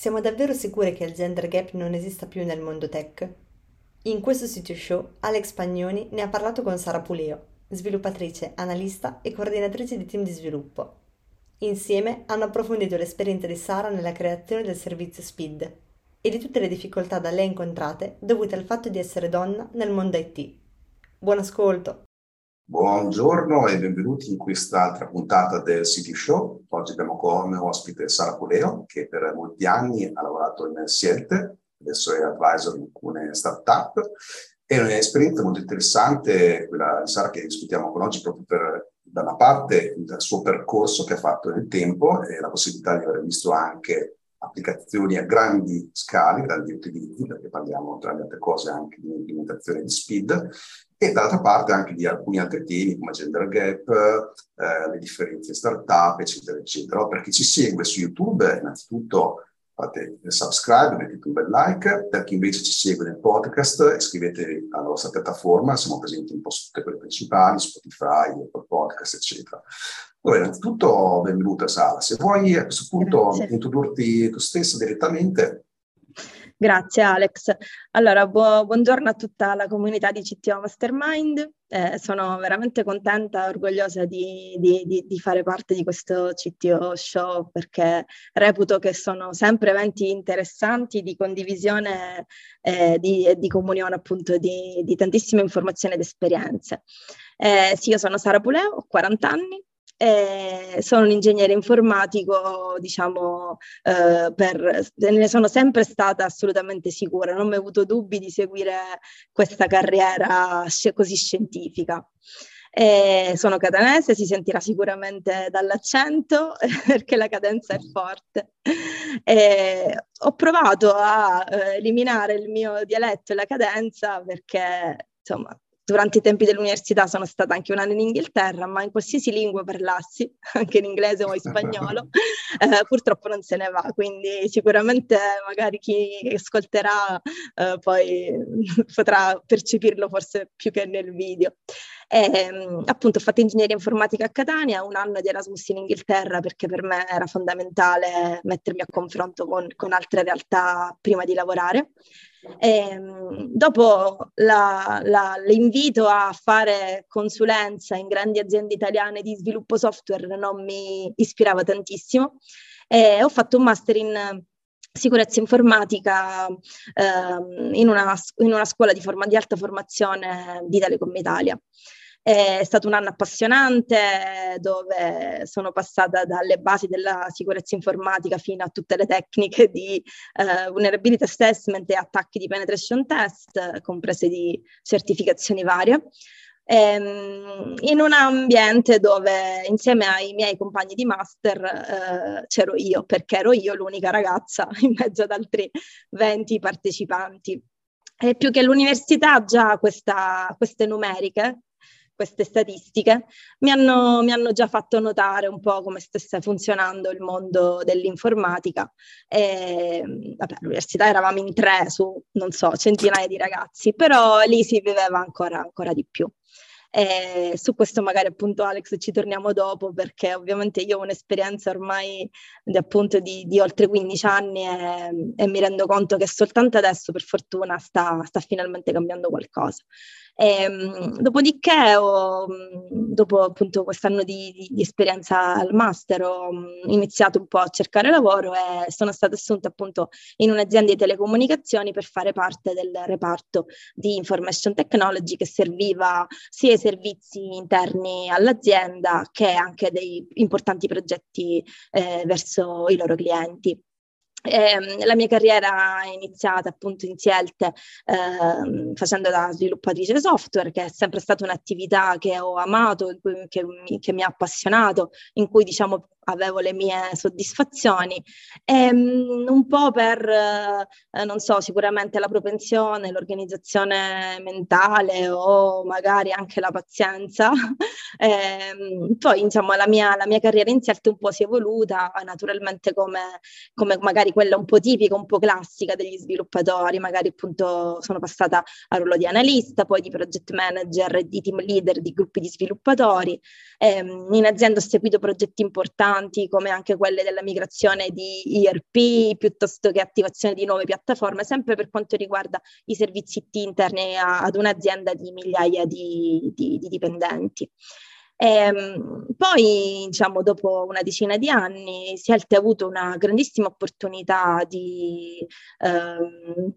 Siamo davvero sicure che il gender gap non esista più nel mondo tech? In questo sito show Alex Pagnoni ne ha parlato con Sara Puleo, sviluppatrice, analista e coordinatrice di team di sviluppo. Insieme hanno approfondito l'esperienza di Sara nella creazione del servizio Speed e di tutte le difficoltà da lei incontrate dovute al fatto di essere donna nel mondo IT. Buon ascolto! Buongiorno e benvenuti in quest'altra puntata del City Show. Oggi abbiamo come ospite Sara Poleo, che per molti anni ha lavorato in Siete, adesso è advisor in alcune startup. È un'esperienza molto interessante quella di Sara che discutiamo con oggi proprio per, da una parte, il suo percorso che ha fatto nel tempo e la possibilità di aver visto anche applicazioni a grandi scale, grandi utilizzi, perché parliamo tra le altre cose anche di implementazione di speed, e dall'altra parte anche di alcuni altri temi come gender gap, eh, le differenze startup, eccetera, eccetera. Per chi ci segue su YouTube, innanzitutto fate il subscribe, mettete un bel like, per chi invece ci segue nel podcast iscrivetevi alla nostra piattaforma, siamo presenti un po' su tutte quelle principali, Spotify, Apple Podcast, eccetera. Allora, innanzitutto benvenuta Sara, se vuoi a questo punto Grazie. introdurti tu stessa direttamente Grazie Alex. Allora, bu- buongiorno a tutta la comunità di CTO Mastermind. Eh, sono veramente contenta e orgogliosa di, di, di, di, fare parte di questo CTO show perché reputo che sono sempre eventi interessanti di condivisione e eh, di, comunione appunto di, tantissime informazioni ed esperienze. Eh, sì, io sono Sara Puleo, ho 40 anni, eh, sono un ingegnere informatico, diciamo, eh, per, ne sono sempre stata assolutamente sicura, non ho mai avuto dubbi di seguire questa carriera così scientifica. Eh, sono catanese, si sentirà sicuramente dall'accento perché la cadenza è forte. Eh, ho provato a eh, eliminare il mio dialetto e la cadenza perché insomma durante i tempi dell'università sono stata anche un anno in Inghilterra, ma in qualsiasi lingua parlassi, anche in inglese o in spagnolo, eh, purtroppo non se ne va. Quindi sicuramente magari chi ascolterà eh, poi potrà percepirlo forse più che nel video. E, ehm, appunto ho fatto ingegneria informatica a Catania, un anno di Erasmus in Inghilterra perché per me era fondamentale mettermi a confronto con, con altre realtà prima di lavorare. E, ehm, dopo la, la, l'invito a fare consulenza in grandi aziende italiane di sviluppo software non mi ispirava tantissimo e ho fatto un master in sicurezza informatica eh, in, una, in, una, scuola di, forma, di alta formazione di Telecom Italia. È stato un anno appassionante dove sono passata dalle basi della sicurezza informatica fino a tutte le tecniche di uh, vulnerability assessment e attacchi di penetration test, comprese di certificazioni varie. Ehm, in un ambiente dove insieme ai miei compagni di master eh, c'ero io, perché ero io l'unica ragazza in mezzo ad altri 20 partecipanti. E più che l'università già questa, queste numeriche queste statistiche mi hanno, mi hanno, già fatto notare un po' come stesse funzionando il mondo dell'informatica. E, vabbè, all'università eravamo in tre su, non so, centinaia di ragazzi, però lì si viveva ancora, ancora di più. E su questo magari appunto Alex ci torniamo dopo perché ovviamente io ho un'esperienza ormai di, appunto di, di oltre 15 anni e, e, mi rendo conto che soltanto adesso per fortuna sta, sta finalmente cambiando qualcosa. E, ehm, dopodiché, ho, dopo appunto quest'anno di, di, di, esperienza al master, ho iniziato un po' a cercare lavoro e sono stata assunta appunto in un'azienda di telecomunicazioni per fare parte del reparto di information technology che serviva sia i servizi interni all'azienda che anche dei importanti progetti eh, verso i loro clienti. Eh, la mia carriera è iniziata appunto in Sielte eh, facendo da sviluppatrice software, che è sempre stata un'attività che ho amato, che, che mi ha appassionato, in cui diciamo avevo le mie soddisfazioni e um, un po' per, eh, non so, sicuramente la propensione, l'organizzazione mentale o magari anche la pazienza. e, poi insomma la mia, la mia carriera in Celt un po' si è evoluta, naturalmente come, come magari quella un po' tipica, un po' classica degli sviluppatori, magari appunto sono passata al ruolo di analista, poi di project manager di team leader di gruppi di sviluppatori. E, in azienda ho seguito progetti importanti come anche quelle della migrazione di ERP piuttosto che attivazione di nuove piattaforme, sempre per quanto riguarda i servizi IT interni a, ad un'azienda di migliaia di, di, di dipendenti. E, ehm, poi, diciamo, dopo una decina di anni, Sielte ha avuto una grandissima opportunità di ehm,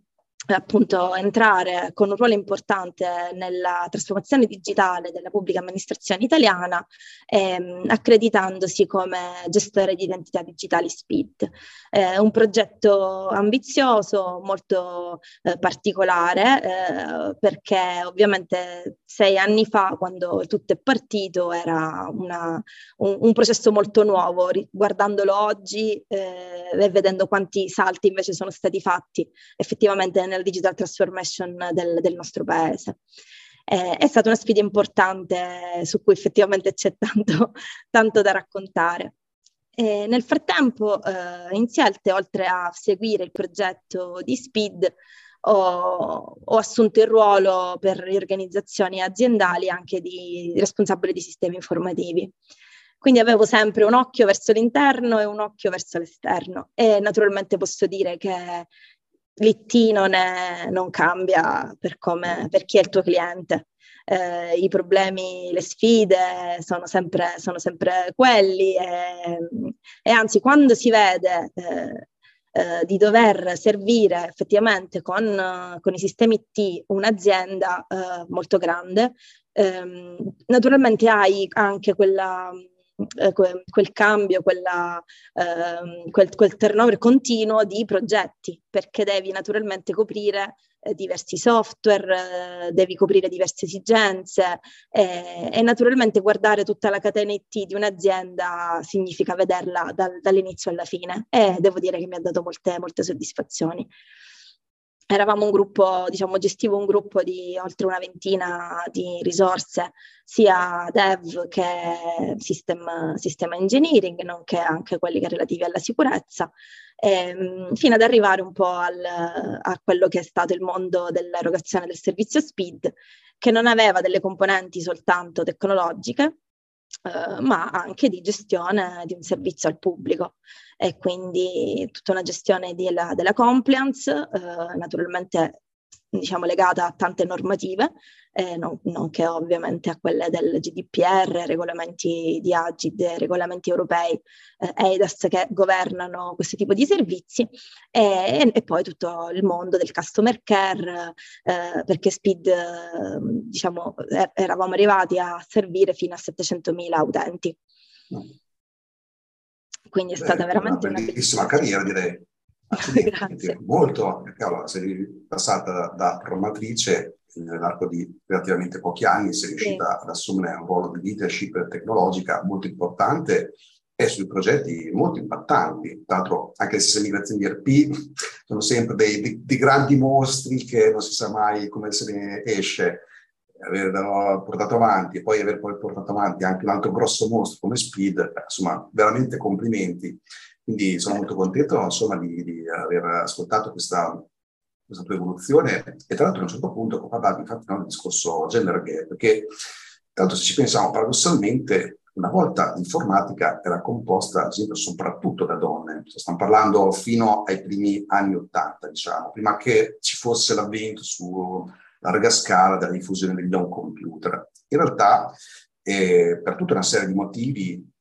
appunto entrare con un ruolo importante nella trasformazione digitale della pubblica amministrazione italiana, ehm, accreditandosi come gestore di identità digitali SPID. Eh, un progetto ambizioso, molto eh, particolare, eh, perché ovviamente sei anni fa, quando tutto è partito, era una, un, un, processo molto nuovo. Guardandolo oggi eh, e vedendo quanti salti invece sono stati fatti effettivamente nella digital transformation del, del nostro paese. Eh, è stata una sfida importante su cui effettivamente c'è tanto, tanto da raccontare. E nel frattempo, eh, in Sielte, oltre a seguire il progetto di SPID, ho, ho, assunto il ruolo per organizzazioni aziendali anche di responsabile di sistemi informativi. Quindi avevo sempre un occhio verso l'interno e un occhio verso l'esterno e naturalmente posso dire che l'IT non, è, non cambia per, come, per chi è il tuo cliente. Eh, I problemi, le sfide sono sempre, sono sempre quelli e, e, anzi quando si vede eh, eh, di dover servire effettivamente con, con i sistemi IT un'azienda eh, molto grande, ehm, naturalmente hai anche quella eh, quel, cambio, quella, eh, quel, quel, turnover continuo di progetti, perché devi naturalmente coprire eh, diversi software, eh, devi coprire diverse esigenze eh, e naturalmente guardare tutta la catena IT di un'azienda significa vederla dal, dall'inizio alla fine e devo dire che mi ha dato molte, molte soddisfazioni eravamo un gruppo, diciamo, gestivo un gruppo di oltre una ventina di risorse, sia dev che system, system engineering, nonché anche quelli che relativi alla sicurezza, ehm, fino ad arrivare un po' al, a quello che è stato il mondo dell'erogazione del servizio SPID, che non aveva delle componenti soltanto tecnologiche, eh, ma anche di gestione di un servizio al pubblico. E quindi tutta una gestione della, della compliance, eh, naturalmente diciamo legata a tante normative, eh, non, nonché ovviamente a quelle del GDPR, regolamenti di Agid, regolamenti europei, eh, EIDAS che governano questo tipo di servizi e, e, poi tutto il mondo del customer care, eh, perché Speed, diciamo, eravamo arrivati a servire fino a 700.000 utenti. Quindi è Beh, stata veramente una bellissima una... carriera, direi. Grazie. Molto, cavolo, sei passata da, da formatrice nell'arco di relativamente pochi anni, sei riuscita sì. ad assumere un ruolo di leadership tecnologica molto importante e sui progetti molto impattanti. Tra l'altro anche le stesse migrazioni di RP sono sempre dei, dei, dei grandi mostri che non si sa mai come se ne esce aver portato avanti e poi aver poi portato avanti anche un altro grosso mostro come Speed, insomma, veramente complimenti. Quindi sono molto contento insomma, di, di aver ascoltato questa, questa, tua evoluzione e tra l'altro a un certo punto parlavi infatti no, del discorso gender gap, perché tra l'altro se ci pensiamo paradossalmente una volta l'informatica era composta, esempio, soprattutto da donne. Stiamo parlando fino ai primi anni Ottanta, diciamo, prima che ci fosse l'avvento su larga scala della diffusione degli home computer. In realtà, eh, per tutta una serie di motivi,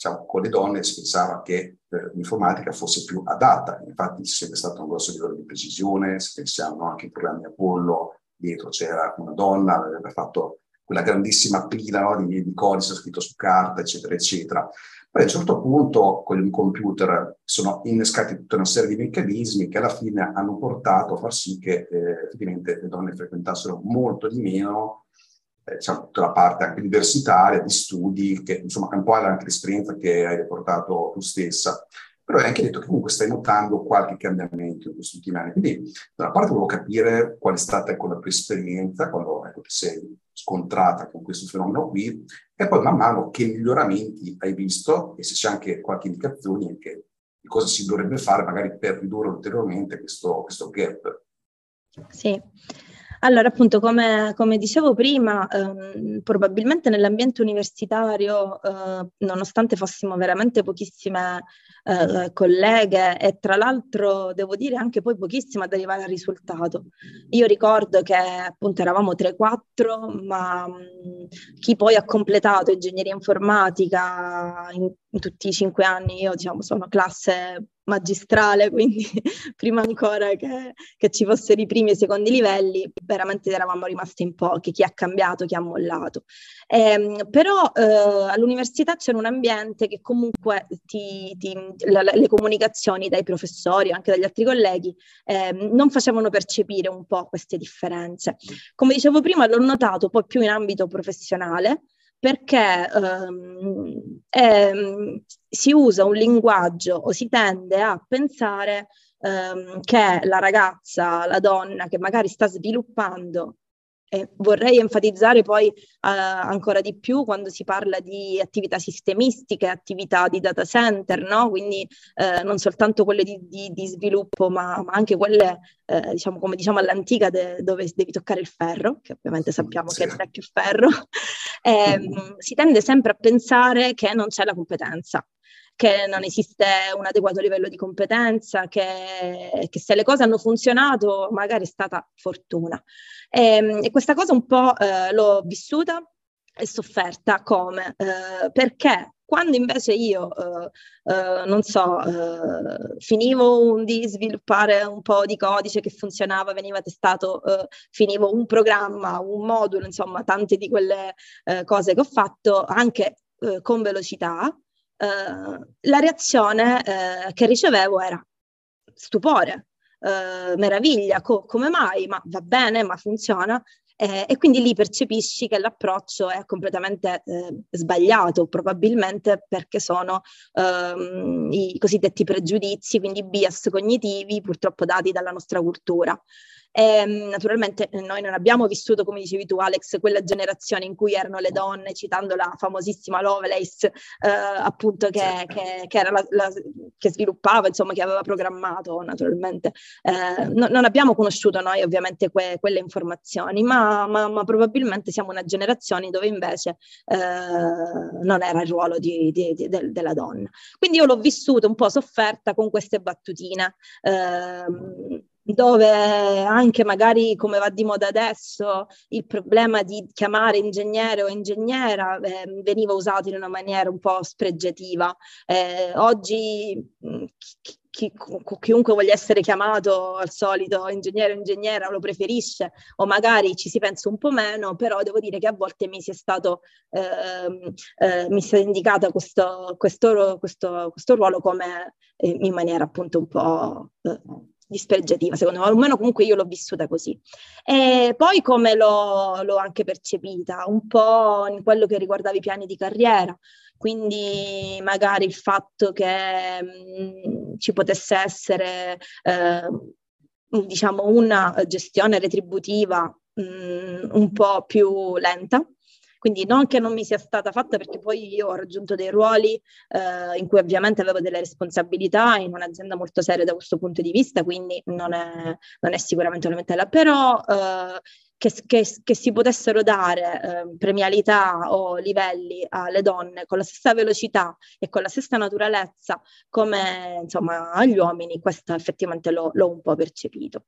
diciamo, con le donne si pensava che eh, l'informatica fosse più adatta. Infatti c'è sempre stato un grosso livello di precisione, se pensiamo anche ai programmi Apollo, dietro c'era una donna, aveva fatto quella grandissima pila no, di, di codice scritto su carta, eccetera, eccetera. Poi a un certo punto con il computer sono innescati tutta una serie di meccanismi che alla fine hanno portato a far sì che eh, effettivamente le donne frequentassero molto di meno eh, diciamo, tutta la parte anche universitaria, di studi, che insomma è un po' anche l'esperienza che hai riportato tu stessa. Però hai anche detto che comunque stai notando qualche cambiamento in questi ultimi anni. Quindi da una parte volevo capire qual è stata ecco, la tua esperienza quando ecco, ti sei scontrata con questo fenomeno qui e poi man mano che miglioramenti hai visto e se c'è anche qualche indicazione anche di cosa si dovrebbe fare magari per ridurre ulteriormente questo, questo gap. Sì, allora, appunto, come, come dicevo prima, ehm, probabilmente nell'ambiente universitario, eh, nonostante fossimo veramente pochissime eh, colleghe e tra l'altro devo dire anche poi pochissime ad arrivare al risultato. Io ricordo che appunto eravamo 3-4, ma mh, mm, chi poi ha completato ingegneria informatica in, in tutti i cinque anni, io diciamo sono classe magistrale, quindi prima ancora che, che, ci fossero i primi e i secondi livelli, veramente eravamo rimasti in pochi, chi ha cambiato, chi ha mollato. Eh, però eh, all'università c'era un ambiente che comunque ti, ti, la, le comunicazioni dai professori, anche dagli altri colleghi, eh, non facevano percepire un po' queste differenze. Come dicevo prima, l'ho notato poi più in ambito professionale, perché ehm, ehm, si usa un linguaggio o si tende a pensare ehm, che la ragazza, la donna che magari sta sviluppando e vorrei enfatizzare poi uh, ancora di più quando si parla di attività sistemistiche, attività di data center, no? quindi uh, non soltanto quelle di, di, di sviluppo, ma, ma, anche quelle, uh, diciamo, come diciamo all'antica, de, dove devi toccare il ferro, che ovviamente sappiamo sì. che non è più ferro, um, si tende sempre a pensare che non c'è la competenza che non esiste un adeguato livello di competenza, che, che se le cose hanno funzionato magari è stata fortuna. E, ehm, e questa cosa un po' eh, l'ho vissuta e sofferta come? Eh, perché quando invece io, eh, eh, non so, eh, finivo di sviluppare un po' di codice che funzionava, veniva testato, eh, finivo un programma, un modulo, insomma, tante di quelle eh, cose che ho fatto anche eh, con velocità, la reazione che ricevevo era stupore, eh, meraviglia, co- come mai? Ma va bene, ma funziona. Eh, e quindi lì percepisci che l'approccio è completamente eh, sbagliato, probabilmente perché sono ehm, i cosiddetti pregiudizi, quindi bias cognitivi purtroppo dati dalla nostra cultura. E, ehm, naturalmente eh, noi non abbiamo vissuto, come dicevi tu Alex, quella generazione in cui erano le donne, citando la famosissima Lovelace, eh, appunto che, che, che, la, la, che, sviluppava, insomma, che aveva programmato naturalmente. Eh, no, non abbiamo conosciuto noi ovviamente que, quelle informazioni, ma, ma, ma, probabilmente siamo una generazione dove invece eh, non era il ruolo di, di, di, de, della donna. Quindi io l'ho vissuto un po' sofferta con queste battutine. Eh, dove anche magari come va di moda adesso il problema di chiamare ingegnere o ingegnera eh, veniva usato in una maniera un po' spregiativa. Eh, oggi chi, chi, chiunque voglia essere chiamato al solito ingegnere o ingegnera lo preferisce o magari ci si pensa un po' meno, però devo dire che a volte mi sia stato eh, eh, mi sia indicata questo, questo, questo, questo ruolo come eh, in maniera appunto un po' eh, dispregiativa, secondo me, almeno comunque io l'ho vissuta così. E poi come l'ho, l'ho anche percepita, un po' in quello che riguardava i piani di carriera, quindi magari il fatto che mh, ci potesse essere eh, diciamo una gestione retributiva mh, un po' più lenta quindi non che non mi sia stata fatta perché poi io ho raggiunto dei ruoli eh, in cui ovviamente avevo delle responsabilità in un'azienda molto seria da questo punto di vista, quindi non è, non è sicuramente una mentela, però eh, che, che, che, si potessero dare eh, premialità o livelli alle donne con la stessa velocità e con la stessa naturalezza come insomma agli uomini, questo effettivamente l'ho, l'ho un po' percepito.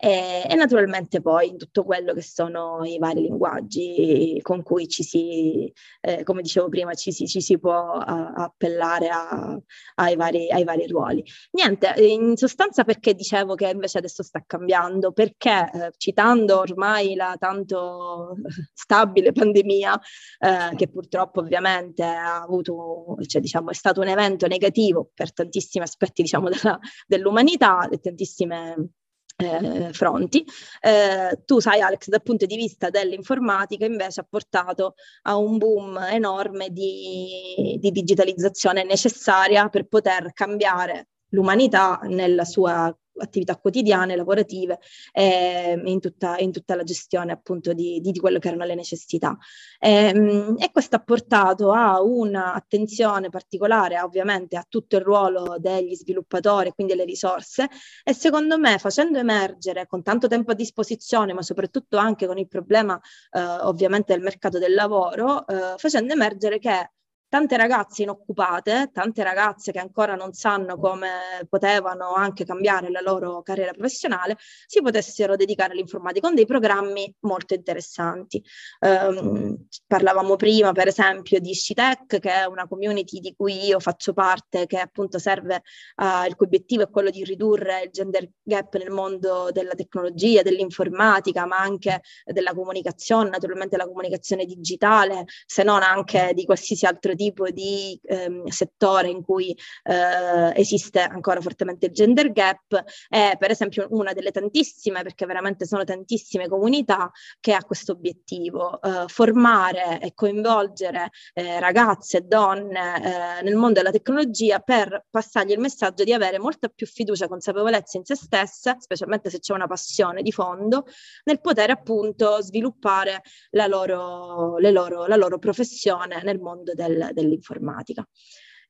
E, e, naturalmente poi tutto quello che sono i vari linguaggi con cui ci si, eh, come dicevo prima, ci si, ci si può a, appellare a, ai, vari, ai, vari, ruoli. Niente, in sostanza perché dicevo che invece adesso sta cambiando? Perché eh, citando ormai la tanto stabile pandemia, eh, che purtroppo ovviamente ha avuto, cioè diciamo è stato un evento negativo per tantissimi aspetti diciamo della, dell'umanità e tantissime eh, fronti. Eh, tu sai Alex, dal punto di vista dell'informatica invece ha portato a un boom enorme di, di digitalizzazione necessaria per poter cambiare l'umanità nella sua attività quotidiane, lavorative, eh, in, tutta, in, tutta, la gestione appunto di, di, quello che erano le necessità. Eh, e questo ha portato a un'attenzione particolare ovviamente a tutto il ruolo degli sviluppatori, quindi le risorse, e secondo me facendo emergere con tanto tempo a disposizione, ma soprattutto anche con il problema eh, ovviamente del mercato del lavoro, eh, facendo emergere che tante ragazze inoccupate, tante ragazze che ancora non sanno come potevano anche cambiare la loro carriera professionale, si potessero dedicare all'informatica con dei programmi molto interessanti. Um, parlavamo prima, per esempio, di Scitech, che è una community di cui io faccio parte, che appunto serve, uh, il cui obiettivo è quello di ridurre il gender gap nel mondo della tecnologia, dell'informatica, ma anche della comunicazione, naturalmente la comunicazione digitale, se non anche di qualsiasi altro tipo di ehm, settore in cui eh, esiste ancora fortemente il gender gap è per esempio una delle tantissime, perché veramente sono tantissime comunità che ha questo obiettivo, eh, formare e coinvolgere eh, ragazze e donne eh, nel mondo della tecnologia per passargli il messaggio di avere molta più fiducia e consapevolezza in se stesse, specialmente se c'è una passione di fondo, nel poter appunto sviluppare la loro, loro, la loro professione nel mondo del, dell'informatica.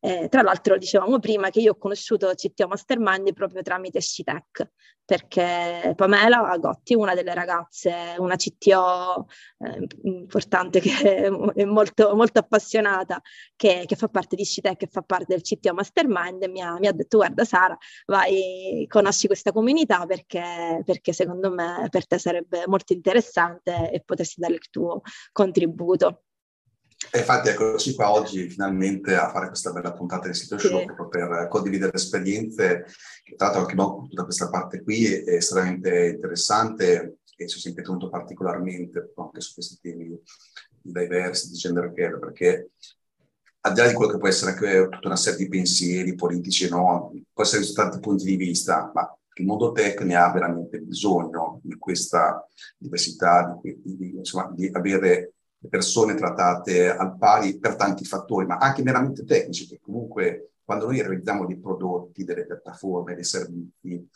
Eh, tra l'altro dicevamo prima che io ho conosciuto CTO Mastermind proprio tramite Scitech, perché Pamela Gotti, una delle ragazze, una CTO eh, importante che è molto, molto appassionata, che, che, fa parte di Scitech e fa parte del CTO Mastermind, mi ha, mi ha detto guarda Sara, vai, conosci questa comunità perché, perché secondo me per te sarebbe molto interessante e potresti dare il tuo contributo. E infatti eccoci qua oggi finalmente a fare questa bella puntata del sito show sì. proprio per condividere esperienze, che tra l'altro anche no, tutta questa parte qui è estremamente interessante e ci ho sempre tenuto particolarmente anche su questi temi diversi di gender care, perché al di là di quello che può essere anche tutta una serie di pensieri politici, no? può essere su tanti punti di vista, ma il mondo tech ne ha veramente bisogno di questa diversità, di, di, insomma, di avere le persone trattate al pari per tanti fattori, ma anche meramente tecnici, che comunque quando noi realizziamo dei prodotti, delle piattaforme, dei servizi,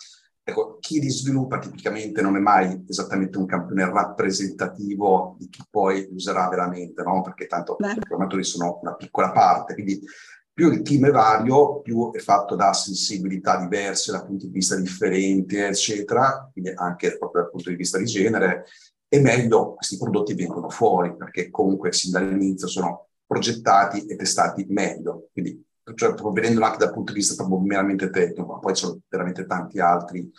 ecco, chi li sviluppa tipicamente non è mai esattamente un campione rappresentativo di chi poi userà veramente, no? Perché tanto Beh. i programmatori sono una piccola parte, quindi più il team è vario, più è fatto da sensibilità diverse, da punti di vista differenti, eccetera, quindi anche proprio dal punto di vista di genere, e meglio questi prodotti vengono fuori, perché comunque sin dall'inizio sono progettati e testati meglio. Quindi, cioè, vedendolo anche dal punto di vista proprio meramente tecnico, ma poi ci sono veramente tanti altri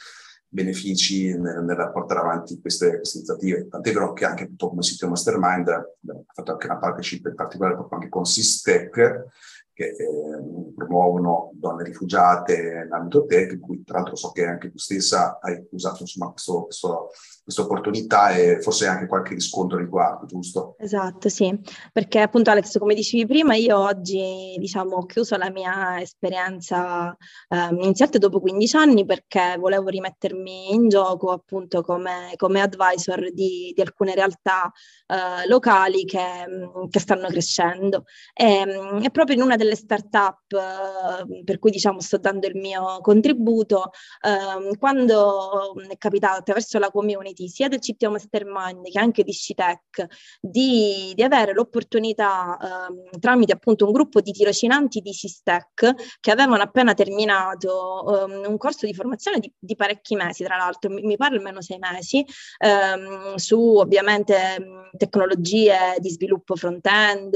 benefici nel, nel portare avanti queste, queste, iniziative. Tant'è vero che anche tutto come sito Mastermind ha fatto anche una partnership in particolare proprio anche con Sistec, che eh, promuovono donne rifugiate nell'ambito tech, in cui tra l'altro so che anche tu stessa hai usato insomma, questo, questo questa opportunità e forse anche qualche riscontro riguardo, giusto? Esatto, sì, perché appunto Alex, come dicevi prima, io oggi diciamo ho chiuso la mia esperienza eh, iniziata dopo 15 anni perché volevo rimettermi in gioco appunto come, come advisor di, di, alcune realtà eh, locali che, che, stanno crescendo e, e, proprio in una delle start-up eh, per cui diciamo sto dando il mio contributo, ehm, quando è capitato attraverso la community community, sia del CTO Mastermind che anche di Scitech, di, di avere l'opportunità ehm, tramite appunto un gruppo di tirocinanti di Sistec che avevano appena terminato ehm, un corso di formazione di, di, parecchi mesi, tra l'altro, mi, mi pare almeno sei mesi, ehm, su ovviamente tecnologie di sviluppo front-end,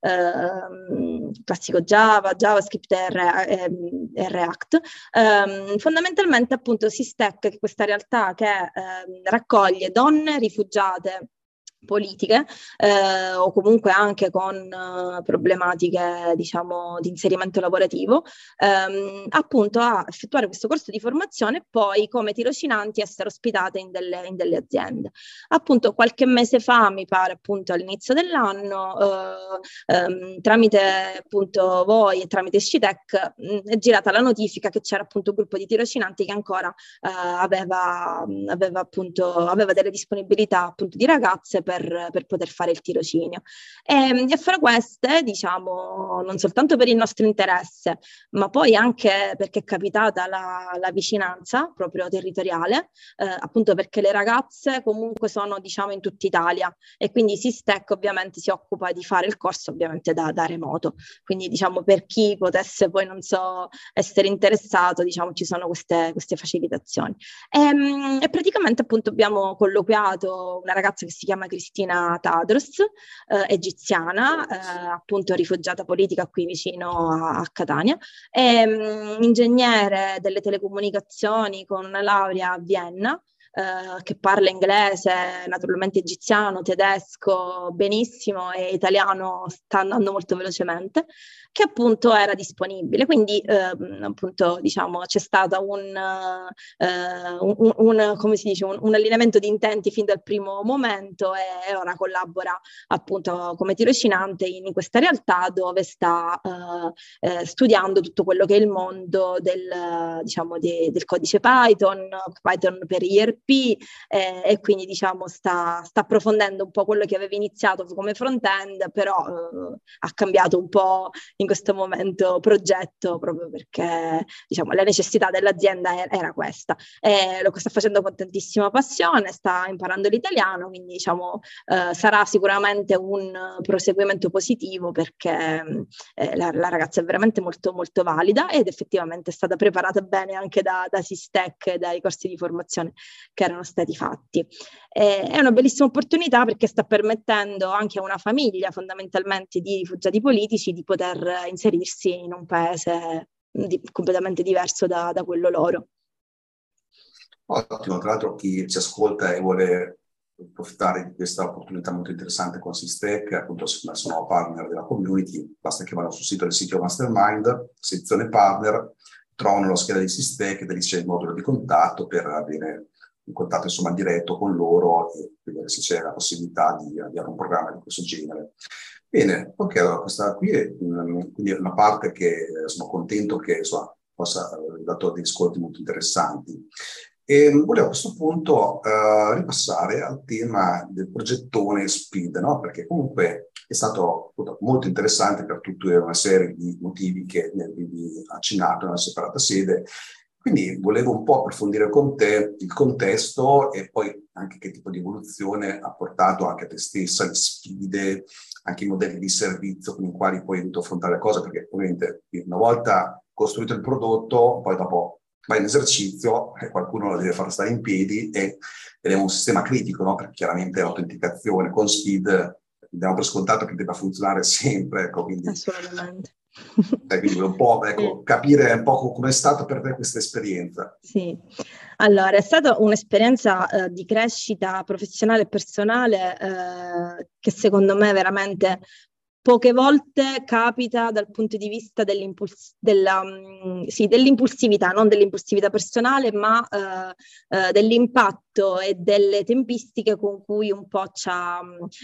ehm, classico Java, JavaScript e, e, e React. Um, fondamentalmente appunto Sistec, questa realtà che um, raccoglie donne rifugiate politiche eh, o comunque anche con eh, problematiche diciamo di inserimento lavorativo ehm, appunto a effettuare questo corso di formazione e poi come tirocinanti essere ospitate in delle, in delle aziende. Appunto qualche mese fa mi pare appunto all'inizio dell'anno eh, ehm, tramite appunto voi e tramite Scitec mh, è girata la notifica che c'era appunto un gruppo di tirocinanti che ancora eh, aveva, aveva appunto aveva delle disponibilità appunto di ragazze per, per poter fare il tirocinio. E, e fra queste, diciamo, non soltanto per il nostro interesse, ma poi anche perché è capitata la, la vicinanza proprio territoriale, eh, appunto perché le ragazze comunque sono, diciamo, in tutta Italia e quindi Sistec ovviamente si occupa di fare il corso ovviamente da, da remoto. Quindi, diciamo, per chi potesse poi, non so, essere interessato, diciamo, ci sono queste, queste facilitazioni. E, ehm, e praticamente appunto abbiamo colloquiato una ragazza che si chiama Cristina Cristina Tadros, eh, egiziana, eh, appunto rifugiata politica qui vicino a, a Catania, e, mh, mm, ingegnere delle telecomunicazioni con una laurea a Vienna, eh, che parla inglese, naturalmente egiziano, tedesco benissimo e italiano sta andando molto velocemente, che appunto era disponibile. Quindi eh, appunto diciamo c'è stato un, eh, un, un, come si dice, un, un, allineamento di intenti fin dal primo momento e ora collabora appunto come tirocinante in, in questa realtà dove sta eh, eh, studiando tutto quello che è il mondo del, diciamo, de, del codice Python, Python per IRP eh, e quindi diciamo sta, sta, approfondendo un po' quello che aveva iniziato come front-end, però eh, ha cambiato un po' in questo momento progetto proprio perché diciamo la necessità dell'azienda era, questa. E lo sta facendo con tantissima passione, sta imparando l'italiano, quindi diciamo eh, sarà sicuramente un proseguimento positivo perché eh, la, la, ragazza è veramente molto molto valida ed effettivamente è stata preparata bene anche da, da Sistec e dai corsi di formazione che erano stati fatti. Eh, è una bellissima opportunità perché sta permettendo anche a una famiglia fondamentalmente di rifugiati politici di poter inserirsi in un paese di, completamente diverso da, da quello loro. Ottimo, tra l'altro chi ci ascolta e vuole approfittare di questa opportunità molto interessante con Sistec, appunto sono partner della community, basta che vadano sul sito del sito Mastermind, sezione partner, trovano la scheda di Sistec e lì c'è il modulo di contatto per avere in contatto insomma diretto con loro e vedere se c'è la possibilità di avviare un programma di questo genere. Bene, ok, allora questa qui è quindi una parte che eh, sono contento che insomma, possa aver dato dei riscontri molto interessanti. E volevo a questo punto uh, ripassare al tema del progettone SPID, no? perché comunque è stato molto interessante per tutta una serie di motivi che mi avevi accennato una separata sede quindi volevo un po' approfondire con te il contesto e poi anche che tipo di evoluzione ha portato anche a te stessa, le sfide, anche i modelli di servizio con i quali poi hai dovuto affrontare le cose, perché ovviamente una volta costruito il prodotto, poi dopo vai in esercizio e qualcuno lo deve far stare in piedi e, ed è un sistema critico, no? perché chiaramente l'autenticazione con Speed diamo per scontato che debba funzionare sempre. Ecco, quindi, Assolutamente. Quindi un po' ecco, capire un po' come è stata per te questa esperienza. Sì, allora è stata un'esperienza eh, di crescita professionale e personale eh, che secondo me veramente poche volte capita dal punto di vista dell'impuls- della, um, sì, dell'impulsività, non dell'impulsività personale, ma uh, uh, dell'impatto e delle tempistiche con cui un po' ci ha,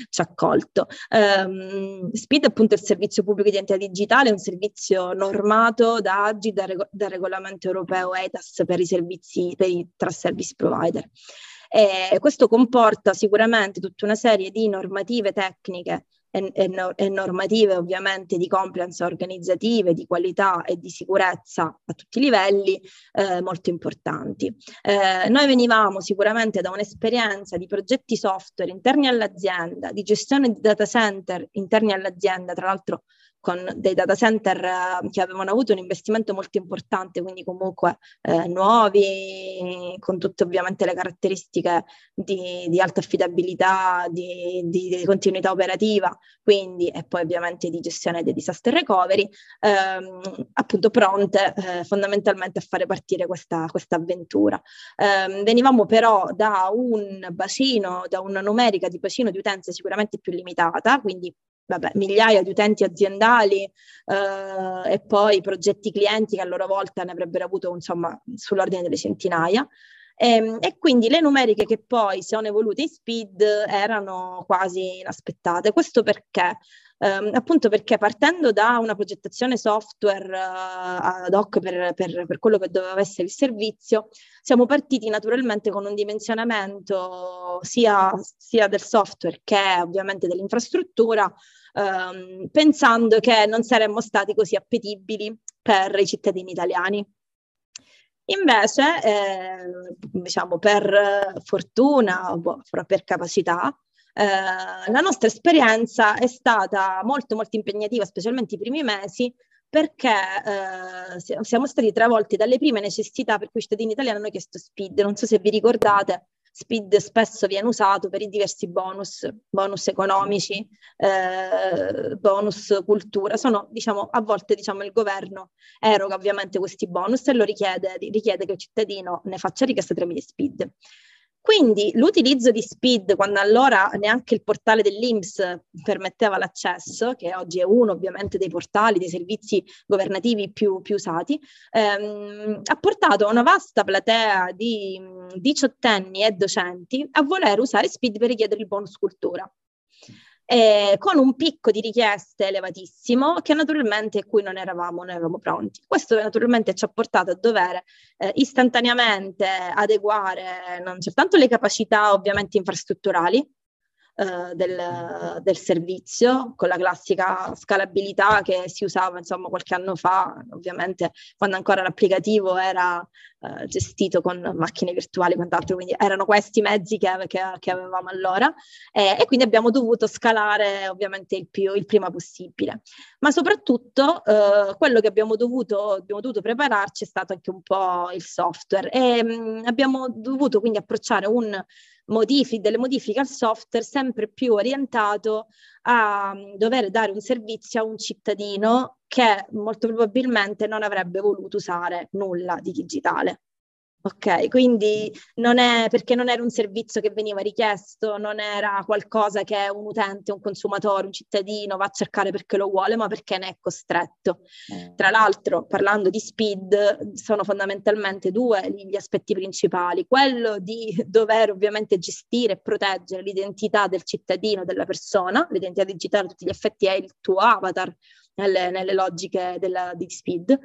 ci ha colto. Um, SPID appunto è il servizio pubblico di identità digitale, è un servizio normato da AGI, dal, reg- dal regolamento europeo ETAS per i servizi, per i trust service provider. E questo comporta sicuramente tutta una serie di normative tecniche e, e, e normative ovviamente di compliance organizzative, di qualità e di sicurezza a tutti i livelli eh, molto importanti. Eh, noi venivamo sicuramente da un'esperienza di progetti software interni all'azienda, di gestione di data center interni all'azienda, tra l'altro con dei data center eh, che avevano avuto un investimento molto importante, quindi comunque eh, nuovi, con tutte ovviamente le caratteristiche di, di alta affidabilità, di, di, di, continuità operativa, quindi e poi ovviamente di gestione dei disaster recovery, ehm, appunto pronte eh, fondamentalmente a fare partire questa, questa avventura. Eh, venivamo però da un bacino, da una numerica di bacino di utenze sicuramente più limitata, quindi vabbè, migliaia di utenti aziendali eh, e poi progetti clienti che a loro volta ne avrebbero avuto insomma sull'ordine delle centinaia. E, ehm, e, quindi le numeriche che poi si sono evolute in speed erano quasi inaspettate. Questo perché? Um, appunto perché partendo da una progettazione software uh, ad hoc per, per, per, quello che doveva essere il servizio, siamo partiti naturalmente con un dimensionamento sia, sia del software che ovviamente dell'infrastruttura, um, pensando che non saremmo stati così appetibili per i cittadini italiani. Invece, eh, diciamo per fortuna boh, per capacità, eh, la nostra esperienza è stata molto molto impegnativa, specialmente i primi mesi, perché eh, siamo stati travolti dalle prime necessità per cui i cittadini italiani hanno chiesto SPID. Non so se vi ricordate, SPID spesso viene usato per i diversi bonus, bonus economici, eh, bonus cultura. Sono, diciamo, a volte diciamo, il governo eroga ovviamente questi bonus e lo richiede, richiede che il cittadino ne faccia richiesta tramite SPID. Quindi l'utilizzo di SPID, quando allora neanche il portale dell'INPS permetteva l'accesso, che oggi è uno ovviamente dei portali, dei servizi governativi più, più usati, ehm, ha portato una vasta platea di diciottenni e docenti a voler usare SPID per richiedere il bonus cultura eh, con un picco di richieste elevatissimo che naturalmente cui non eravamo, non eravamo pronti. Questo naturalmente ci ha portato a dover eh, istantaneamente adeguare non soltanto le capacità ovviamente infrastrutturali, eh, del, del, servizio con la classica scalabilità che si usava insomma qualche anno fa, ovviamente quando ancora l'applicativo era eh, gestito con macchine virtuali e quant'altro, quindi erano questi i mezzi che, che, che avevamo allora eh, e quindi abbiamo dovuto scalare ovviamente il, più, il prima possibile. Ma soprattutto eh, quello che abbiamo dovuto, abbiamo dovuto prepararci è stato anche un po' il software e mh, mm, abbiamo dovuto quindi approcciare un modifiche, delle modifiche al software sempre più orientato a mm, dover dare un servizio a un cittadino che molto probabilmente non avrebbe voluto usare nulla di digitale. Ok, quindi non è perché non era un servizio che veniva richiesto, non era qualcosa che un utente, un consumatore, un cittadino va a cercare perché lo vuole, ma perché ne è costretto. Eh. Tra l'altro, parlando di speed, sono fondamentalmente due gli aspetti principali. Quello di dover ovviamente gestire e proteggere l'identità del cittadino, della persona, l'identità digitale a tutti gli effetti è il tuo avatar nelle, nelle logiche della, di speed,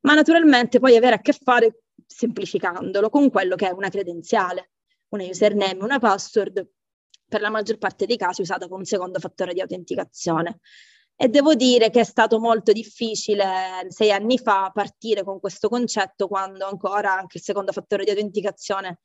ma naturalmente poi avere a che fare semplificandolo, con quello che è una credenziale, una username, una password, per la maggior parte dei casi usata come secondo fattore di autenticazione. E devo dire che è stato molto difficile sei anni fa partire con questo concetto quando ancora anche il secondo fattore di autenticazione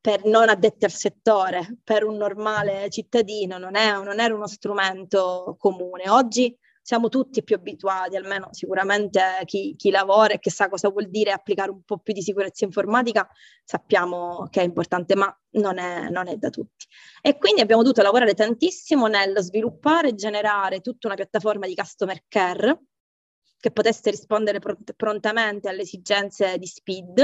per non addetti al settore, per un normale cittadino, non, è, non era uno strumento comune. Oggi siamo tutti più abituati, almeno sicuramente chi, chi, lavora e che sa cosa vuol dire applicare un po' più di sicurezza informatica, sappiamo che è importante, ma non è, non è da tutti. E quindi abbiamo dovuto lavorare tantissimo nel sviluppare e generare tutta una piattaforma di customer care che potesse rispondere pront- prontamente alle esigenze di speed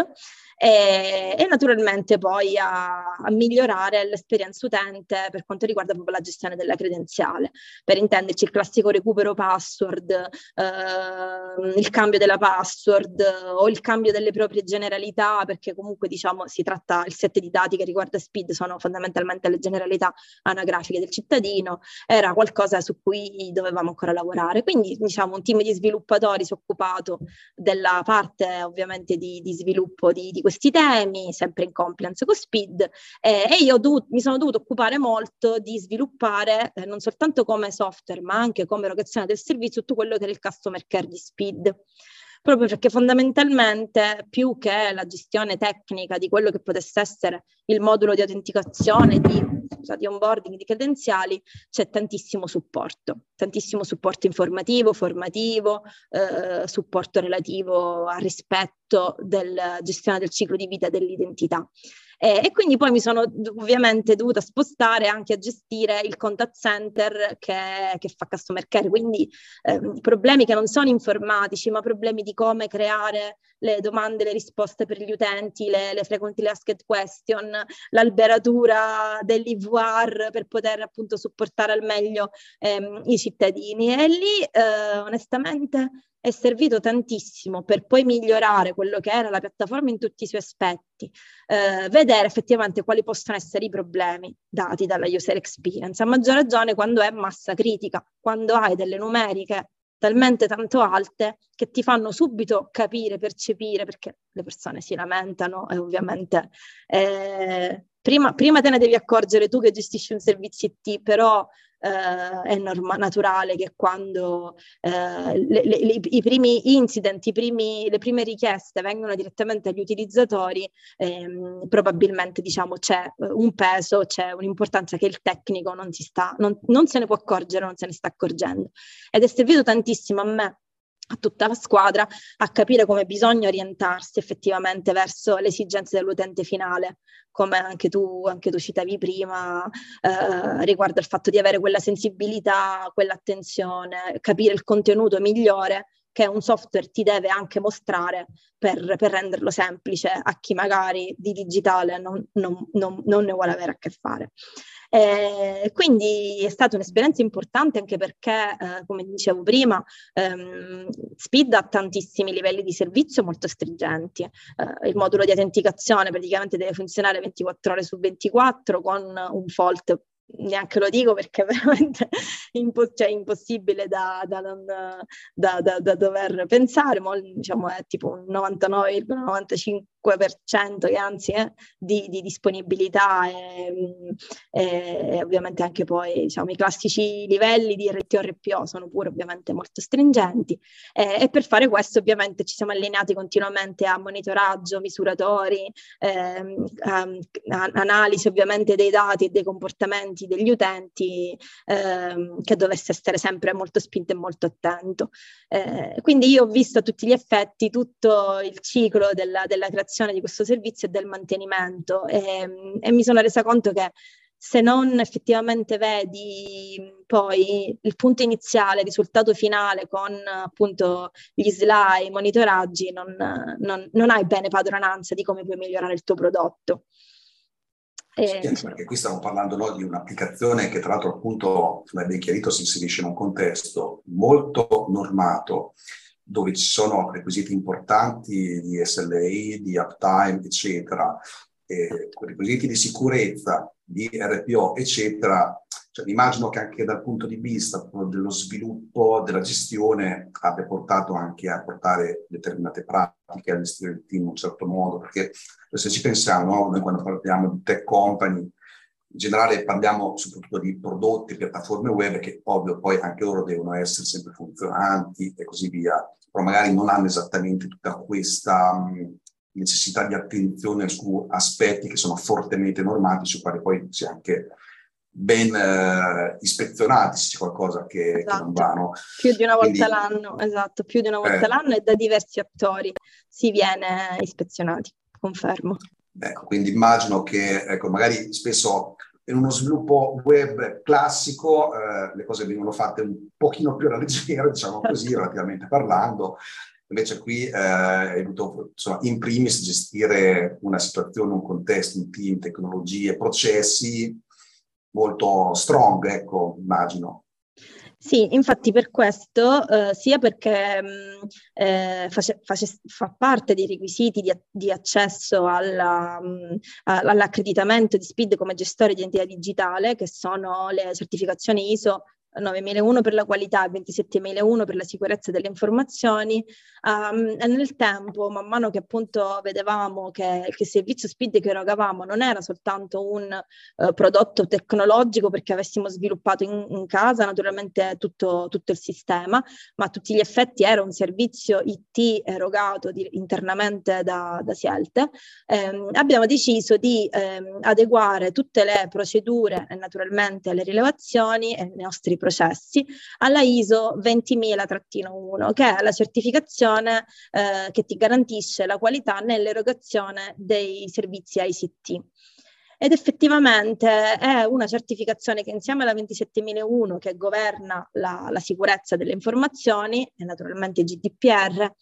e, e naturalmente poi a, a, migliorare l'esperienza utente per quanto riguarda proprio la gestione della credenziale. Per intenderci il classico recupero password, eh, il cambio della password o il cambio delle proprie generalità, perché comunque diciamo si tratta, il set di dati che riguarda speed sono fondamentalmente le generalità anagrafiche del cittadino, era qualcosa su cui dovevamo ancora lavorare. Quindi diciamo un team di sviluppatori si è occupato della parte ovviamente di, di sviluppo di, di questi temi, sempre in compliance con Speed, eh, e io dovuto, mi sono dovuto occupare molto di sviluppare eh, non soltanto come software, ma anche come erogazione del servizio tutto quello che era il customer care di Speed. Proprio perché fondamentalmente più che la gestione tecnica di quello che potesse essere il modulo di autenticazione, di, scusa, di onboarding, di credenziali, c'è tantissimo supporto, tantissimo supporto informativo, formativo, eh, supporto relativo al rispetto della gestione del ciclo di vita dell'identità. Eh, e quindi poi mi sono ovviamente dovuta spostare anche a gestire il contact center che, che fa customer care, quindi eh, problemi che non sono informatici, ma problemi di come creare le domande, le risposte per gli utenti, le, le frequently asked question, l'alberatura dell'IVR per poter appunto supportare al meglio ehm, i cittadini. E lì eh, onestamente è servito tantissimo per poi migliorare quello che era la piattaforma in tutti i suoi aspetti, eh, vedere effettivamente quali possono essere i problemi dati dalla user experience, a maggior ragione quando è massa critica, quando hai delle numeriche talmente tanto alte che ti fanno subito capire, percepire, perché le persone si lamentano e ovviamente eh, prima, prima te ne devi accorgere tu che gestisci un servizio IT, però eh, è norma- naturale che quando eh, le, le, i primi incident, i primi, le prime richieste vengono direttamente agli utilizzatori, ehm, probabilmente diciamo, c'è eh, un peso, c'è un'importanza che il tecnico non, sta, non, non se ne può accorgere, non se ne sta accorgendo. Ed è servito tantissimo a me a tutta la squadra a capire come bisogna orientarsi effettivamente verso le esigenze dell'utente finale, come anche tu, anche tu citavi prima, eh, riguardo al fatto di avere quella sensibilità, quell'attenzione, capire il contenuto migliore che un software ti deve anche mostrare per, per renderlo semplice a chi magari di digitale non, non, non, non ne vuole avere a che fare. Eh, quindi è stata un'esperienza importante anche perché, eh, come dicevo prima, ehm, Speed ha tantissimi livelli di servizio molto stringenti. Eh, il modulo di autenticazione praticamente deve funzionare 24 ore su 24 con un fault neanche lo dico perché è veramente impo- cioè, impossibile da, da, non, da, da, dover pensare, ma diciamo è tipo un 99,95 5% che anzi è di, di disponibilità e, e, ovviamente anche poi diciamo, i classici livelli di RTO RPO sono pure ovviamente molto stringenti e, e, per fare questo ovviamente ci siamo allineati continuamente a monitoraggio, misuratori, ehm, a, a, analisi ovviamente dei dati e dei comportamenti degli utenti ehm, che dovesse essere sempre molto spinto e molto attento. Eh, quindi io ho visto a tutti gli effetti tutto il ciclo della, della creazione l'erogazione di questo servizio e del mantenimento. E, e mi sono resa conto che se non effettivamente vedi poi il punto iniziale, il risultato finale con appunto gli slide, i monitoraggi, non, non, non hai bene padronanza di come puoi migliorare il tuo prodotto. E... Sì, perché qui stiamo parlando no, di un'applicazione che tra l'altro appunto, come ben chiarito, si inserisce in un contesto molto normato, dove ci sono requisiti importanti di SLA, di uptime, eccetera, eh, requisiti di sicurezza, di RPO, eccetera, cioè, immagino che anche dal punto di vista dello sviluppo, della gestione, abbia portato anche a portare determinate pratiche, a gestire il team in un certo modo, perché se ci pensiamo, no? noi quando parliamo di tech company, in generale parliamo soprattutto di prodotti, piattaforme web che ovvio poi anche loro devono essere sempre funzionanti e così via, però magari non hanno esattamente tutta questa mh, necessità di attenzione su aspetti che sono fortemente normati, su quali poi si è anche ben eh, ispezionati se c'è qualcosa che, esatto. che, non va. No? Più di una volta Quindi, l'anno, esatto, più di una volta eh, l'anno e da diversi attori si viene ispezionati, confermo. Ecco, quindi immagino che ecco, magari spesso in uno sviluppo web classico eh, le cose vengono fatte un pochino più alla leggera, diciamo così, relativamente parlando. Invece qui eh, hai dovuto insomma, in primis gestire una situazione, un contesto, un team, tecnologie, processi molto strong, ecco, immagino. Sì, infatti per questo, eh, sia perché mh, mm, eh, face, face, fa parte dei requisiti di, di accesso alla, mh, mm, all'accreditamento di SPID come gestore di identità digitale, che sono le certificazioni ISO 9001 per la qualità e 27001 per la sicurezza delle informazioni, um, e nel tempo, man mano che appunto vedevamo che, che il servizio SPID che erogavamo non era soltanto un uh, prodotto tecnologico perché avessimo sviluppato in, in casa naturalmente tutto, tutto, il sistema, ma a tutti gli effetti era un servizio IT erogato di, internamente da, da Sielte, ehm, abbiamo deciso di ehm, adeguare tutte le procedure e naturalmente le rilevazioni e i nostri processi alla ISO 20000-1, che è la certificazione eh, che ti garantisce la qualità nell'erogazione dei servizi ICT. Ed effettivamente è una certificazione che insieme alla 27001 che governa la, la sicurezza delle informazioni e naturalmente GDPR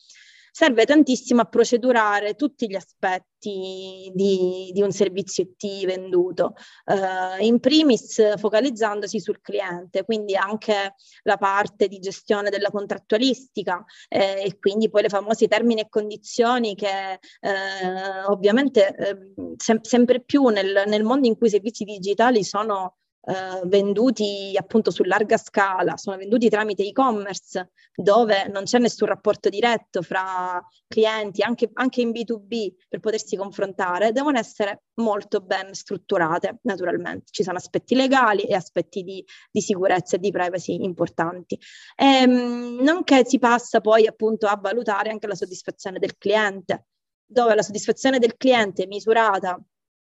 serve tantissimo a procedurare tutti gli aspetti di, di un servizio IT venduto, eh, in primis focalizzandosi sul cliente, quindi anche la parte di gestione della contrattualistica eh, e quindi poi le famose termini e condizioni che eh, ovviamente ehm, sem- sempre più nel, nel mondo in cui i servizi digitali sono eh, venduti appunto su larga scala, sono venduti tramite e-commerce dove non c'è nessun rapporto diretto fra clienti, anche, anche in B2B per potersi confrontare, devono essere molto ben strutturate naturalmente. Ci sono aspetti legali e aspetti di, di sicurezza e di privacy importanti. E, ehm, nonché si passa poi appunto a valutare anche la soddisfazione del cliente, dove la soddisfazione del cliente misurata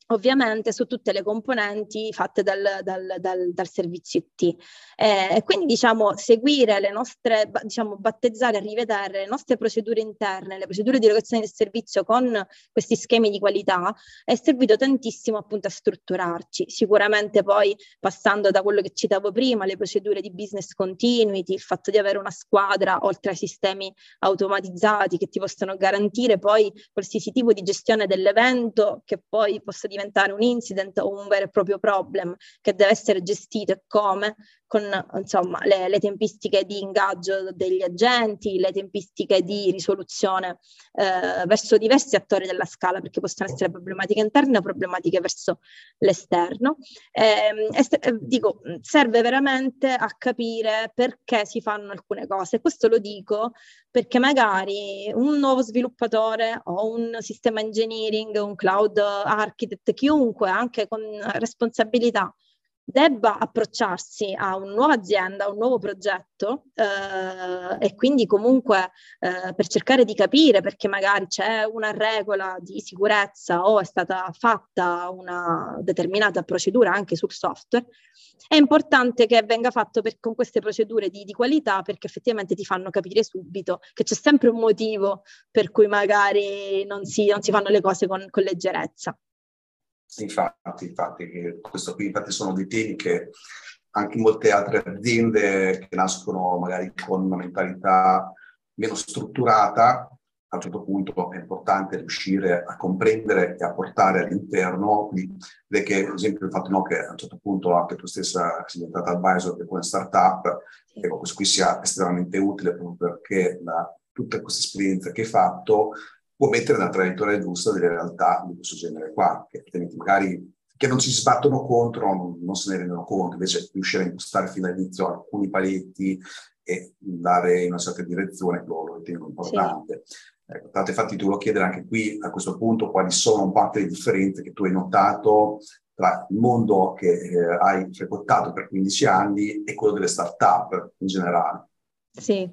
ovviamente su tutte le componenti fatte dal, dal, dal, dal servizio IT. Eh, quindi diciamo seguire le nostre, diciamo battezzare rivedere le nostre procedure interne, le procedure di erogazione del servizio con questi schemi di qualità è servito tantissimo appunto a strutturarci. Sicuramente poi passando da quello che citavo prima, le procedure di business continuity, il fatto di avere una squadra oltre ai sistemi automatizzati che ti possono garantire poi qualsiasi tipo di gestione dell'evento che poi possa diventare un incident o un vero e proprio problem che deve essere gestito e come, con insomma, le, le, tempistiche di ingaggio degli agenti, le tempistiche di risoluzione eh, verso diversi attori della scala, perché possono essere problematiche interne o problematiche verso l'esterno. Eh, e, dico, serve veramente a capire perché si fanno alcune cose. Questo lo dico perché magari un nuovo sviluppatore o un sistema engineering, un cloud architect, chiunque anche con responsabilità debba approcciarsi a una nuova azienda, a un nuovo progetto eh, e quindi comunque eh, per cercare di capire perché magari c'è una regola di sicurezza o è stata fatta una determinata procedura anche sul software, è importante che venga fatto per, con queste procedure di, di, qualità perché effettivamente ti fanno capire subito che c'è sempre un motivo per cui magari non si, non si fanno le cose con, con leggerezza. Infatti, infatti, questo qui infatti sono dei temi che anche molte altre aziende che nascono magari con una mentalità meno strutturata, a un certo punto è importante riuscire a comprendere e a portare all'interno, quindi che ad esempio il fatto no, che a un certo punto anche tu stessa sei diventata advisor per una startup, ecco, questo qui sia estremamente utile proprio perché la, tutta questa esperienza che hai fatto può mettere una traiettoria giusta delle realtà di questo genere qua, che altrimenti magari che non si sbattono contro non, non se ne rendono conto, invece riuscire a impostare fin dall'inizio alcuni paletti e andare in una certa direzione lo, lo ritengo importante. Sì. Ecco, tanto infatti ti volevo chiedere anche qui a questo punto quali sono un po' le differenze che tu hai notato tra il mondo che eh, hai frequentato per 15 anni e quello delle start-up in generale. Sì,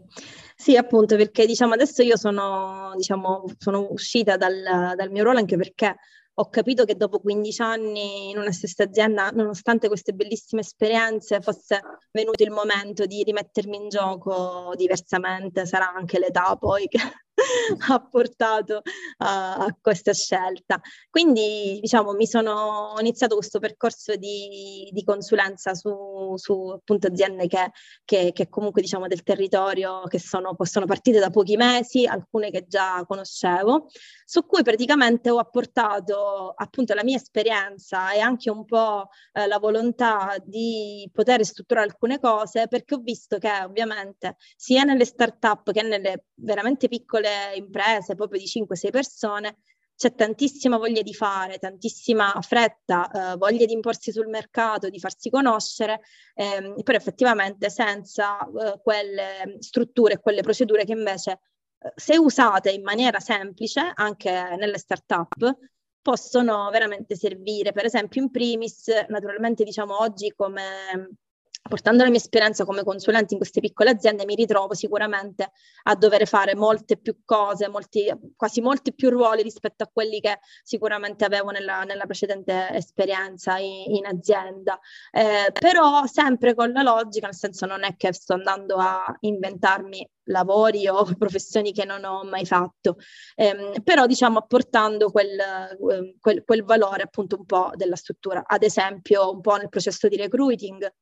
sì, appunto, perché diciamo adesso io sono, diciamo, sono uscita dal, dal mio ruolo anche perché ho capito che dopo 15 anni in una stessa azienda, nonostante queste bellissime esperienze, fosse venuto il momento di rimettermi in gioco diversamente, sarà anche l'età poi che ha portato a, a, questa scelta. Quindi, diciamo, mi sono iniziato questo percorso di, di consulenza su, su, appunto aziende che, che, che, comunque, diciamo, del territorio che sono, sono partite da pochi mesi, alcune che già conoscevo, su cui praticamente ho apportato appunto la mia esperienza e anche un po' eh, la volontà di poter strutturare alcune cose, perché ho visto che ovviamente sia nelle start-up che nelle veramente piccole imprese, proprio di 5-6 persone, c'è tantissima voglia di fare, tantissima fretta, eh, voglia di imporsi sul mercato, di farsi conoscere, ehm, però effettivamente senza eh, quelle strutture e quelle procedure che invece, eh, se usate in maniera semplice, anche nelle start-up, possono veramente servire. Per esempio, in primis, naturalmente diciamo oggi come portando la mia esperienza come consulente in queste piccole aziende, mi ritrovo sicuramente a dover fare molte più cose, molti, quasi molti più ruoli rispetto a quelli che sicuramente avevo nella, nella precedente esperienza in, in azienda. Eh, però sempre con la logica, nel senso non è che sto andando a inventarmi lavori o professioni che non ho mai fatto, eh, però diciamo apportando quel, quel, quel valore appunto un po' della struttura, ad esempio un po' nel processo di recruiting,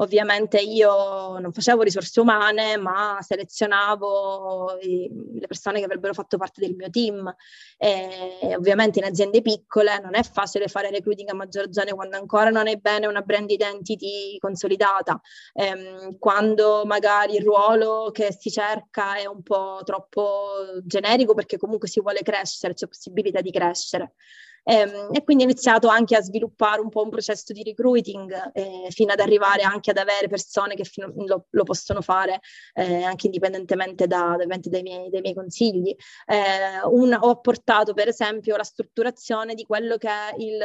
Ovviamente io non facevo risorse umane, ma selezionavo i, le persone che avrebbero fatto parte del mio team. E ovviamente in aziende piccole non è facile fare recruiting a maggior ragione quando ancora non hai bene una brand identity consolidata, ehm, quando magari il ruolo che si cerca è un po' troppo generico perché comunque si vuole crescere, c'è possibilità di crescere. E, ehm, e, quindi ho iniziato anche a sviluppare un po' un processo di recruiting eh, fino ad arrivare anche ad avere persone che fino, lo, lo, possono fare eh, anche indipendentemente da, dai, miei, dai, miei, consigli. Eh, un, ho portato per esempio la strutturazione di quello che è il,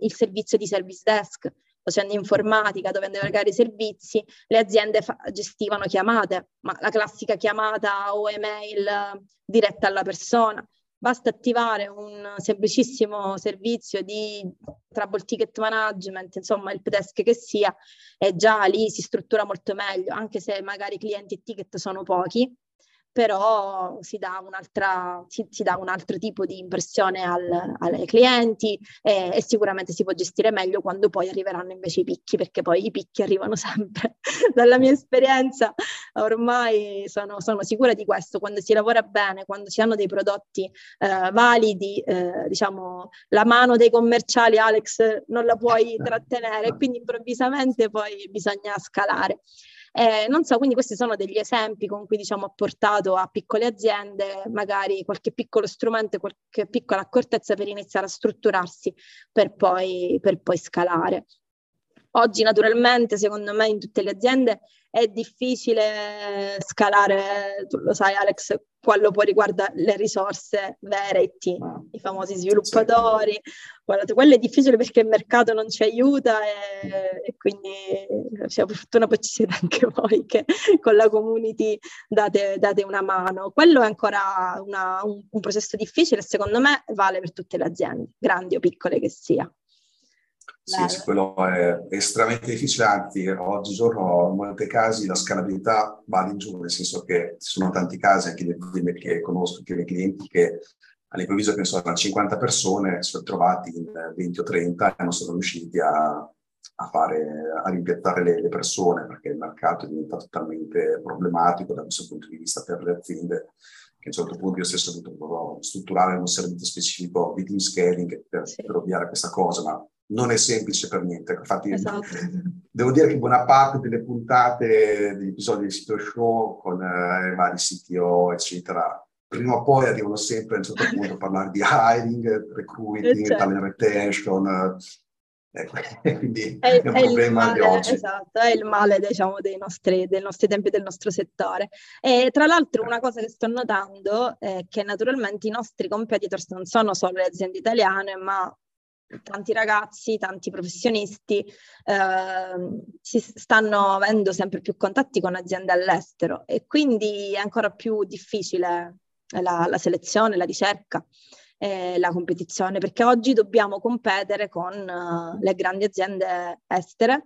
il servizio di service desk facendo informatica, dovendo erogare i servizi, le aziende fa- gestivano chiamate, ma la classica chiamata o email diretta alla persona. Basta attivare un semplicissimo servizio di trouble ticket management, insomma il desk che sia, e già lì si struttura molto meglio, anche se magari clienti e ticket sono pochi, però si dà, si, si dà un altro tipo di impressione al, ai clienti e, e, sicuramente si può gestire meglio quando poi arriveranno invece i picchi, perché poi i picchi arrivano sempre. Dalla mia esperienza ormai sono, sono, sicura di questo, quando si lavora bene, quando si hanno dei prodotti eh, validi, eh, diciamo la mano dei commerciali Alex non la puoi trattenere, quindi improvvisamente poi bisogna scalare. Eh, non so, quindi questi sono degli esempi con cui diciamo ho portato a piccole aziende magari qualche piccolo strumento, qualche piccola accortezza per iniziare a strutturarsi per poi, per poi scalare. Oggi naturalmente secondo me in tutte le aziende è difficile scalare, tu lo sai Alex, quello poi riguarda le risorse vere IT, i famosi sviluppatori, quello è difficile perché il mercato non ci aiuta e, e quindi cioè, per fortuna poi ci siete anche voi che con la community date, date una mano. Quello è ancora una, un, un processo difficile e secondo me vale per tutte le aziende, grandi o piccole che sia. Sì, sì, quello è estremamente difficile, anzi oggigiorno in molti casi la scalabilità va in giù, nel senso che ci sono tanti casi, anche le aziende che conosco, anche i clienti, che all'improvviso che sono 50 persone, si sono trovati in 20 o 30 e non sono riusciti a, a, fare, a rimpiattare le, le, persone perché il mercato è diventato talmente problematico da questo punto di vista per le aziende che a un certo punto io stesso ho dovuto strutturare un servizio specifico di team scaling per, sì. per ovviare questa cosa, ma non è semplice per niente. Infatti, esatto. devo dire che buona parte delle puntate degli episodi del sito show con eh, i vari CTO, eccetera, prima o poi arrivano sempre a un certo punto a parlare di hiring, recruiting, certo. talent retention. Eh, quindi è, è un è problema male, di oggi. Esatto, è il male diciamo, dei, nostri, dei nostri tempi, del nostro settore. E tra l'altro una cosa che sto notando è che naturalmente i nostri competitors non sono solo le aziende italiane, ma tanti ragazzi, tanti professionisti eh, si stanno avendo sempre più contatti con aziende all'estero e quindi è ancora più difficile la, la selezione, la ricerca e la competizione perché oggi dobbiamo competere con uh, le grandi aziende estere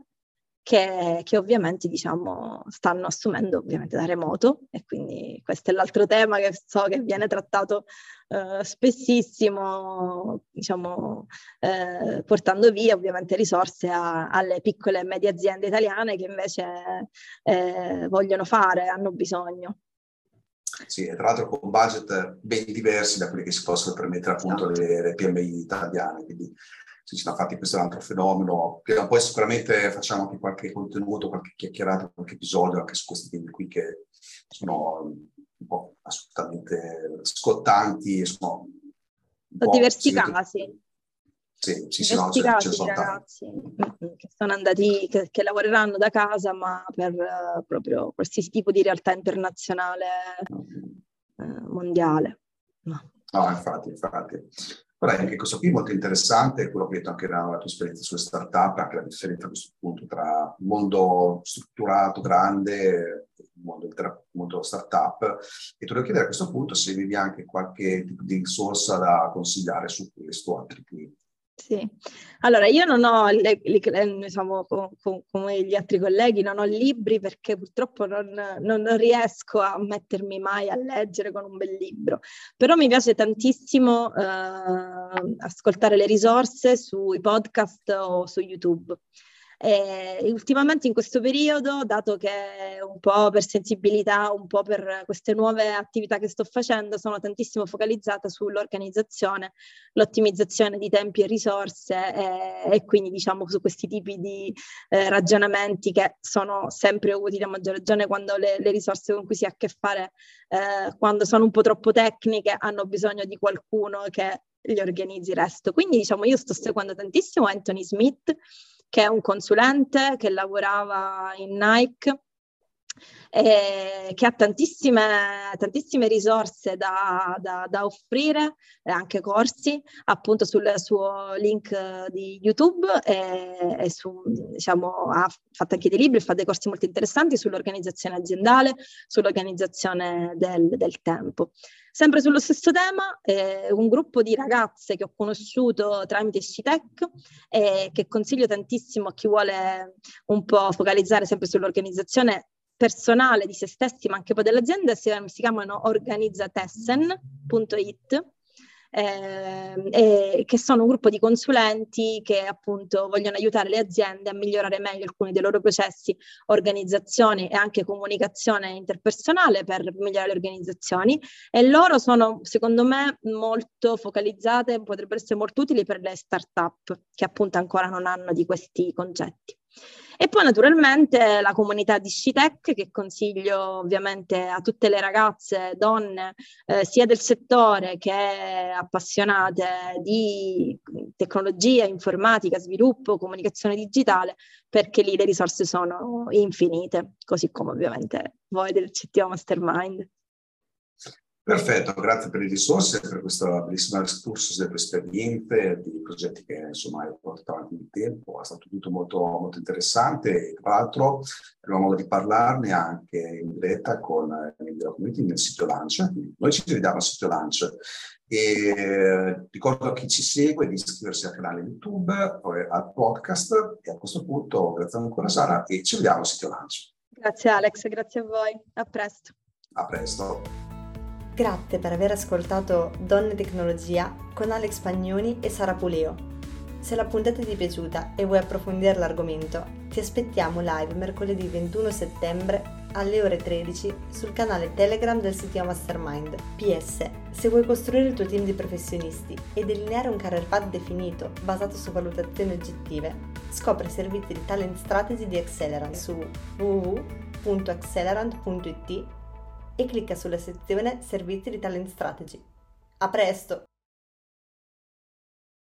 che, che, ovviamente diciamo, stanno assumendo ovviamente da remoto e quindi questo è l'altro tema che so che viene trattato eh, spessissimo, diciamo, eh, portando via ovviamente risorse a, alle piccole e medie aziende italiane che invece eh, vogliono fare, hanno bisogno. Sì, e tra l'altro con budget ben diversi da quelli che si possono permettere appunto esatto. le, le PMI italiane, quindi sì, sì, infatti questo è un altro fenomeno. Prima poi sicuramente facciamo anche qualche contenuto, qualche chiacchierata, qualche episodio anche su questi temi qui che sono un po' assolutamente scottanti, sono Ho diversi casi. Sì, sì, sì, no, casi di ragazzi che sono andati, che, che, lavoreranno da casa, ma per uh, proprio qualsiasi tipo di realtà internazionale uh, mondiale. No. no, infatti, infatti. Però anche questo qui è molto interessante, quello che hai detto anche nella tua esperienza sulle startup, anche la differenza a questo punto tra mondo strutturato, grande, mondo, il mondo startup. E ti volevo chiedere a questo punto se avevi anche qualche tipo di risorsa da consigliare su questo, altri qui. Sì, allora io non ho, le, le, diciamo, come gli altri colleghi, non ho libri perché purtroppo non, non, riesco a mettermi mai a leggere con un bel libro, però mi piace tantissimo eh, ascoltare le risorse sui podcast o su YouTube. E ultimamente in questo periodo, dato che un po' per sensibilità, un po' per queste nuove attività che sto facendo, sono tantissimo focalizzata sull'organizzazione, l'ottimizzazione di tempi e risorse e, e quindi diciamo su questi tipi di eh, ragionamenti che sono sempre utili a maggior ragione quando le, le risorse con cui si ha a che fare, eh, quando sono un po' troppo tecniche, hanno bisogno di qualcuno che gli organizzi il resto. Quindi diciamo io sto seguendo tantissimo Anthony Smith che è un consulente che lavorava in Nike eh, che ha tantissime, tantissime risorse da, da, da offrire, anche corsi, appunto sul suo link di YouTube e, e su, diciamo, ha fatto anche dei libri, fa dei corsi molto interessanti sull'organizzazione aziendale, sull'organizzazione del, del tempo. Sempre sullo stesso tema, eh, un gruppo di ragazze che ho conosciuto tramite Scitec e che consiglio tantissimo a chi vuole un po' focalizzare sempre sull'organizzazione personale di se stessi, ma anche poi dell'azienda, si, si chiamano organizzatessen.it eh, che sono un gruppo di consulenti che appunto vogliono aiutare le aziende a migliorare meglio alcuni dei loro processi, organizzazione e anche comunicazione interpersonale per migliorare le organizzazioni e loro sono secondo me molto focalizzate, potrebbero essere molto utili per le start-up che appunto ancora non hanno di questi concetti. E poi naturalmente la comunità di Scitec che consiglio ovviamente a tutte le ragazze, donne, eh, sia del settore che appassionate di tecnologia, informatica, sviluppo, comunicazione digitale, perché lì le risorse sono infinite, così come ovviamente voi del CTO Mastermind. Perfetto, grazie per le risorse, per questo bellissimo excursus delle tue esperienze, di progetti che insomma hai portato avanti nel tempo, è stato tutto molto, molto interessante tra l'altro abbiamo modo di parlarne anche in diretta con il della community nel sito Launch, noi ci vediamo al sito Launch e ricordo a chi ci segue di iscriversi al canale YouTube, al podcast e a questo punto grazie ancora Sara e ci vediamo al sito Launch. Grazie Alex, grazie a voi, a presto. A presto. Grazie per aver ascoltato Donne Tecnologia con Alex Pagnoni e Sara Puleo. Se la puntata ti è piaciuta e vuoi approfondire l'argomento, ti aspettiamo live mercoledì 21 settembre alle ore 13 sul canale Telegram del sito Mastermind. PS, se vuoi costruire il tuo team di professionisti e delineare un career path definito basato su valutazioni oggettive, scopri i servizi di talent strategy di Accelerant su www.accelerant.it e clicca sulla sezione Servizi di Talent Strategy. A presto!